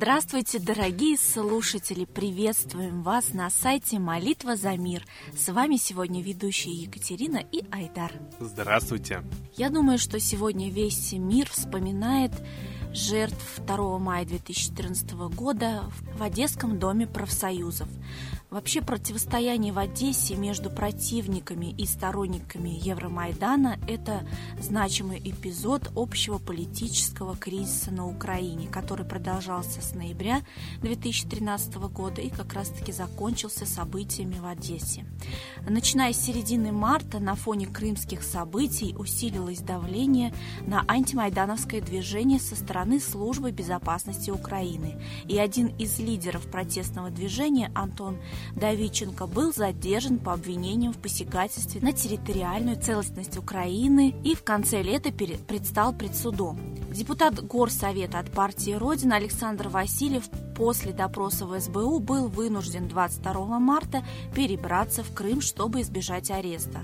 Здравствуйте, дорогие слушатели! Приветствуем вас на сайте «Молитва за мир». С вами сегодня ведущие Екатерина и Айдар. Здравствуйте! Я думаю, что сегодня весь мир вспоминает жертв 2 мая 2014 года в Одесском доме профсоюзов. Вообще противостояние в Одессе между противниками и сторонниками Евромайдана – это значимый эпизод общего политического кризиса на Украине, который продолжался с ноября 2013 года и как раз-таки закончился событиями в Одессе. Начиная с середины марта на фоне крымских событий усилилось давление на антимайдановское движение со стороны Службы безопасности Украины. И один из лидеров протестного движения Антон Давиченко был задержан по обвинениям в посягательстве на территориальную целостность Украины и в конце лета предстал пред судом. Депутат Горсовета от партии Родина Александр Васильев после допроса в СБУ был вынужден 22 марта перебраться в Крым, чтобы избежать ареста.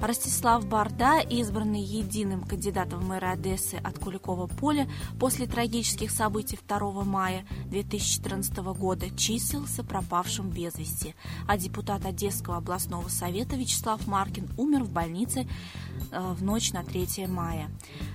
Ростислав Барда, избранный единым кандидатом в мэра Одессы от Куликова поля после трагических событий 2 мая 2014 года, числился пропавшим без вести, а депутат Одесского областного совета Вячеслав Маркин умер в больнице э, в ночь на 3 мая.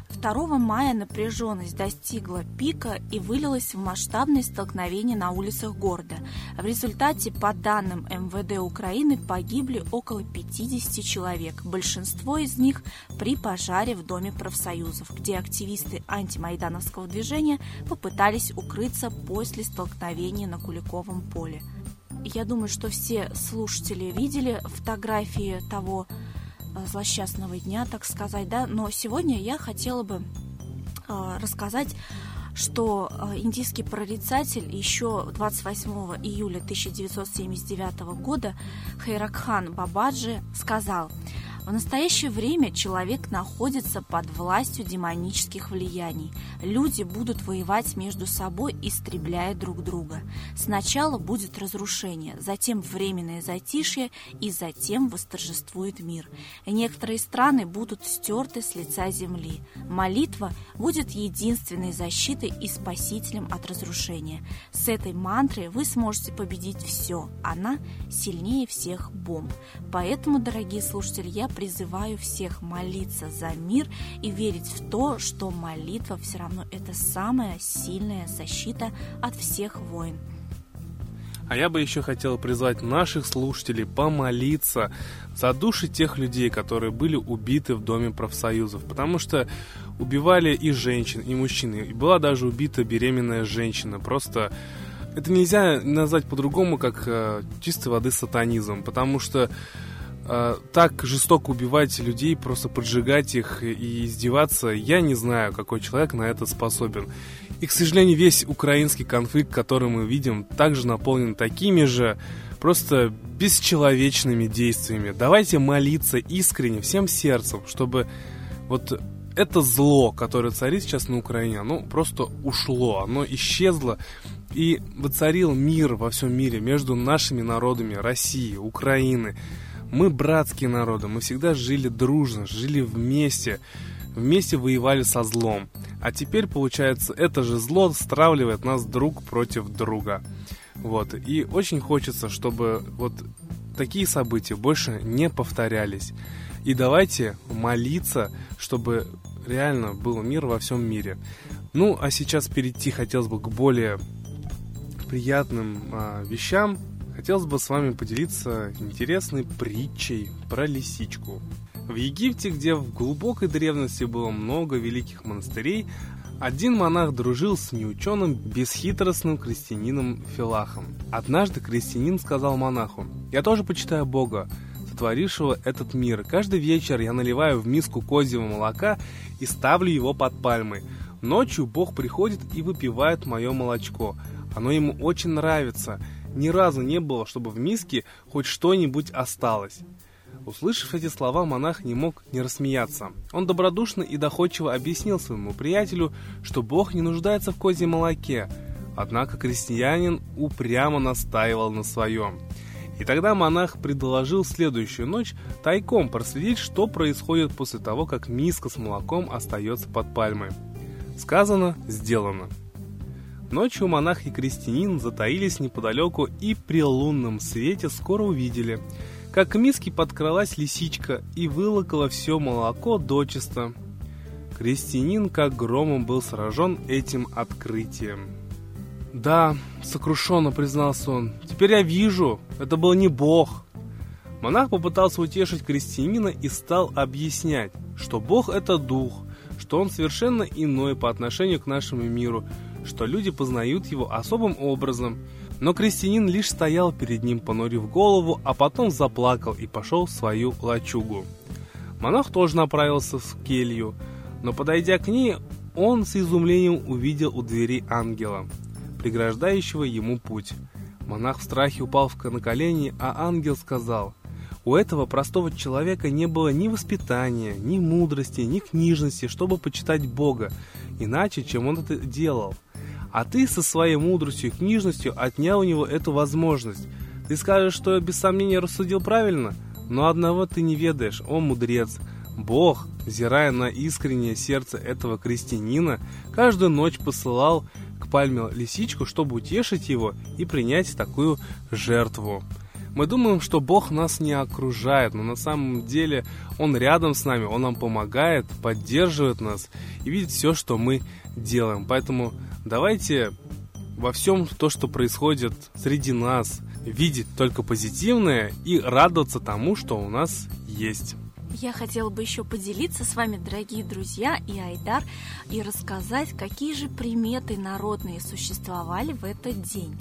2 мая напряженность достигла пика и вылилась в масштабное столкновение на улицах города. В результате, по данным МВД Украины, погибли около 50 человек, большинство из них при пожаре в Доме профсоюзов, где активисты антимайдановского движения попытались укрыться после столкновения на Куликовом поле. Я думаю, что все слушатели видели фотографии того Э, злосчастного дня, так сказать, да, но сегодня я хотела бы э, рассказать что э, индийский прорицатель еще 28 июля 1979 года Хайракхан Бабаджи сказал – в настоящее время человек находится под властью демонических влияний. Люди будут воевать между собой, истребляя друг друга. Сначала будет разрушение, затем временное затишье и затем восторжествует мир. Некоторые страны будут стерты с лица земли. Молитва будет единственной защитой и спасителем от разрушения. С этой мантрой вы сможете победить все. Она сильнее всех бомб. Поэтому, дорогие слушатели, я призываю всех молиться за мир и верить в то, что молитва все равно это самая сильная защита от всех войн. А я бы еще хотел призвать наших слушателей помолиться за души тех людей, которые были убиты в Доме профсоюзов. Потому что убивали и женщин, и мужчин. И была даже убита беременная женщина. Просто это нельзя назвать по-другому, как э, чистой воды сатанизм. Потому что э, так жестоко убивать людей, просто поджигать их и издеваться, я не знаю, какой человек на это способен. И, к сожалению, весь украинский конфликт, который мы видим, также наполнен такими же просто бесчеловечными действиями. Давайте молиться искренне, всем сердцем, чтобы вот это зло, которое царит сейчас на Украине, оно просто ушло, оно исчезло и воцарил мир во всем мире между нашими народами России, Украины, мы братские народы, мы всегда жили дружно, жили вместе, вместе воевали со злом. А теперь, получается, это же зло стравливает нас друг против друга. Вот. И очень хочется, чтобы вот такие события больше не повторялись. И давайте молиться, чтобы реально был мир во всем мире. Ну, а сейчас перейти хотелось бы к более приятным а, вещам, хотелось бы с вами поделиться интересной притчей про лисичку. В Египте, где в глубокой древности было много великих монастырей, один монах дружил с неученым, бесхитростным крестьянином Филахом. Однажды крестьянин сказал монаху, «Я тоже почитаю Бога, сотворившего этот мир. Каждый вечер я наливаю в миску козьего молока и ставлю его под пальмой. Ночью Бог приходит и выпивает мое молочко. Оно ему очень нравится ни разу не было, чтобы в миске хоть что-нибудь осталось. Услышав эти слова, монах не мог не рассмеяться. Он добродушно и доходчиво объяснил своему приятелю, что Бог не нуждается в козьем молоке. Однако крестьянин упрямо настаивал на своем. И тогда монах предложил следующую ночь тайком проследить, что происходит после того, как миска с молоком остается под пальмой. Сказано, сделано. Ночью монах и крестьянин затаились неподалеку и при лунном свете скоро увидели, как к миске подкралась лисичка и вылокала все молоко дочисто. Крестьянин как громом был сражен этим открытием. «Да», — сокрушенно признался он, — «теперь я вижу, это был не Бог». Монах попытался утешить крестьянина и стал объяснять, что Бог — это Дух, что Он совершенно иной по отношению к нашему миру, что люди познают Его особым образом. Но крестьянин лишь стоял перед ним, понурив голову, а потом заплакал и пошел в свою лачугу. Монах тоже направился в келью, но подойдя к ней, он с изумлением увидел у двери ангела — преграждающего ему путь. Монах в страхе упал на колени, а ангел сказал, «У этого простого человека не было ни воспитания, ни мудрости, ни книжности, чтобы почитать Бога, иначе, чем он это делал. А ты со своей мудростью и книжностью отнял у него эту возможность. Ты скажешь, что без сомнения рассудил правильно, но одного ты не ведаешь, о мудрец». Бог, взирая на искреннее сердце этого крестьянина, каждую ночь посылал пальме лисичку, чтобы утешить его и принять такую жертву. Мы думаем, что Бог нас не окружает, но на самом деле Он рядом с нами, Он нам помогает, поддерживает нас и видит все, что мы делаем. Поэтому давайте во всем то, что происходит среди нас, видеть только позитивное и радоваться тому, что у нас есть. Я хотела бы еще поделиться с вами, дорогие друзья, и Айдар, и рассказать, какие же приметы народные существовали в этот день.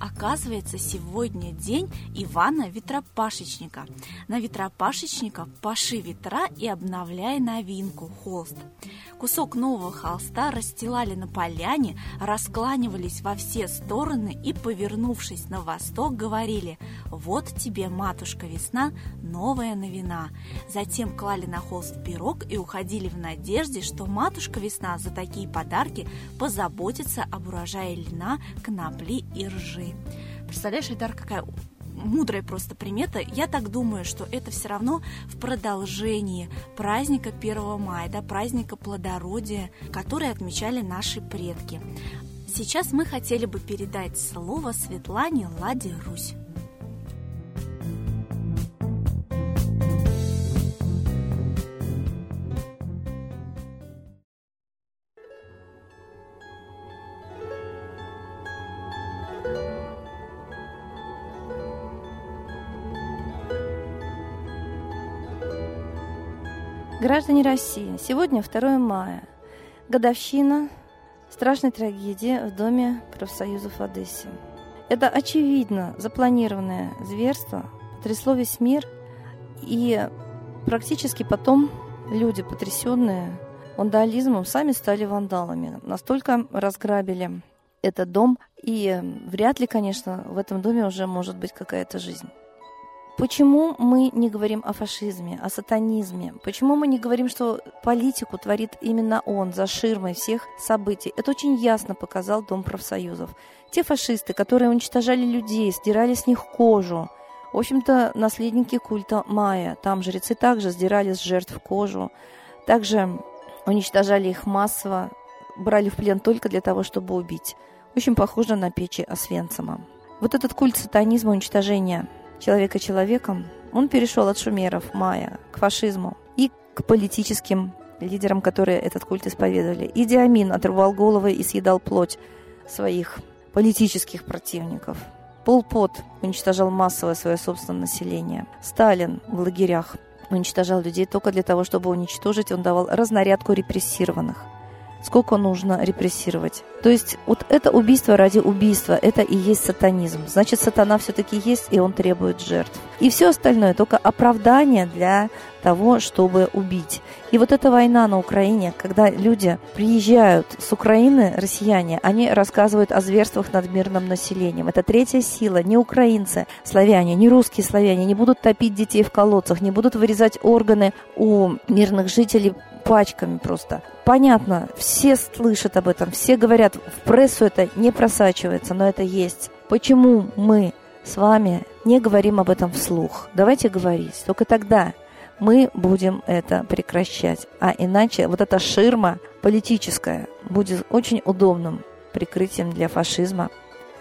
Оказывается, сегодня день Ивана Ветропашечника. На ветропашечника паши ветра и обновляй новинку – холст. Кусок нового холста расстилали на поляне, раскланивались во все стороны и, повернувшись на восток, говорили «Вот тебе, матушка весна, новая новина». Затем клали на холст пирог и уходили в надежде, что матушка весна за такие подарки позаботится об урожае льна, конопли и ржи. Представляешь, Айдар, какая мудрая просто примета. Я так думаю, что это все равно в продолжении праздника 1 мая, да, праздника плодородия, который отмечали наши предки. Сейчас мы хотели бы передать слово Светлане Ладе Русь. Граждане России, сегодня 2 мая, годовщина страшной трагедии в Доме профсоюзов в Одессе. Это очевидно запланированное зверство потрясло весь мир, и практически потом люди, потрясенные вандализмом, сами стали вандалами. Настолько разграбили этот дом, и вряд ли, конечно, в этом доме уже может быть какая-то жизнь. Почему мы не говорим о фашизме, о сатанизме? Почему мы не говорим, что политику творит именно он за ширмой всех событий? Это очень ясно показал Дом профсоюзов. Те фашисты, которые уничтожали людей, сдирали с них кожу, в общем-то, наследники культа Майя. Там жрецы также сдирали с жертв кожу. Также уничтожали их массово, брали в плен только для того, чтобы убить. Очень похоже на печи Освенцима. Вот этот культ сатанизма, уничтожения – человека человеком, он перешел от шумеров, майя, к фашизму и к политическим лидерам, которые этот культ исповедовали. Иди Амин отрывал головы и съедал плоть своих политических противников. Пол Пот уничтожал массовое свое собственное население. Сталин в лагерях уничтожал людей только для того, чтобы уничтожить. Он давал разнарядку репрессированных сколько нужно репрессировать. То есть вот это убийство ради убийства, это и есть сатанизм. Значит, сатана все-таки есть, и он требует жертв. И все остальное только оправдание для того, чтобы убить. И вот эта война на Украине, когда люди приезжают с Украины, россияне, они рассказывают о зверствах над мирным населением. Это третья сила, не украинцы, славяне, не русские славяне, не будут топить детей в колодцах, не будут вырезать органы у мирных жителей пачками просто. Понятно, все слышат об этом, все говорят, в прессу это не просачивается, но это есть. Почему мы с вами не говорим об этом вслух? Давайте говорить. Только тогда мы будем это прекращать. А иначе вот эта ширма политическая будет очень удобным прикрытием для фашизма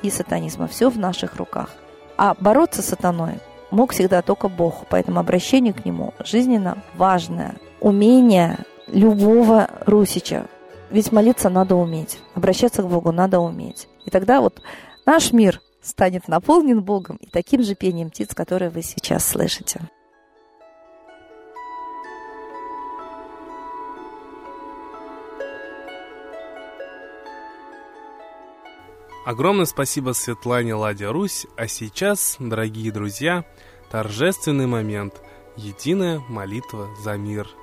и сатанизма. Все в наших руках. А бороться с сатаной мог всегда только Бог. Поэтому обращение к нему жизненно важное. Умение любого русича. Ведь молиться надо уметь. Обращаться к Богу надо уметь. И тогда вот наш мир станет наполнен Богом и таким же пением птиц, которое вы сейчас слышите. Огромное спасибо Светлане Ладе Русь, а сейчас, дорогие друзья, торжественный момент – единая молитва за мир –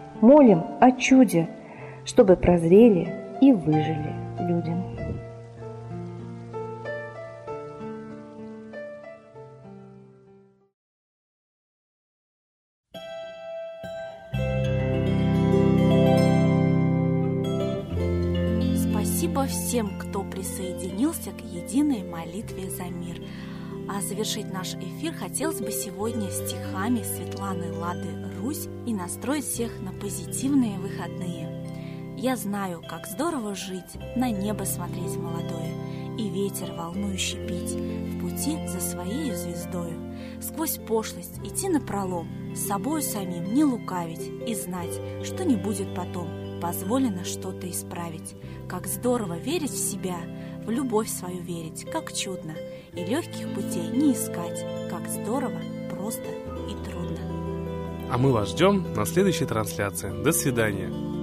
молим о чуде, чтобы прозрели и выжили люди. Спасибо всем, кто присоединился к единой молитве за мир. А завершить наш эфир хотелось бы сегодня стихами Светланы Лады Русь и настроить всех на позитивные выходные. Я знаю, как здорово жить, на небо смотреть молодое и ветер волнующий пить в пути за своей звездою. Сквозь пошлость идти на пролом, с собой самим не лукавить и знать, что не будет потом, позволено что-то исправить. Как здорово верить в себя, в любовь свою верить, как чудно, и легких путей не искать, как здорово, просто и трудно. А мы вас ждем на следующей трансляции. До свидания.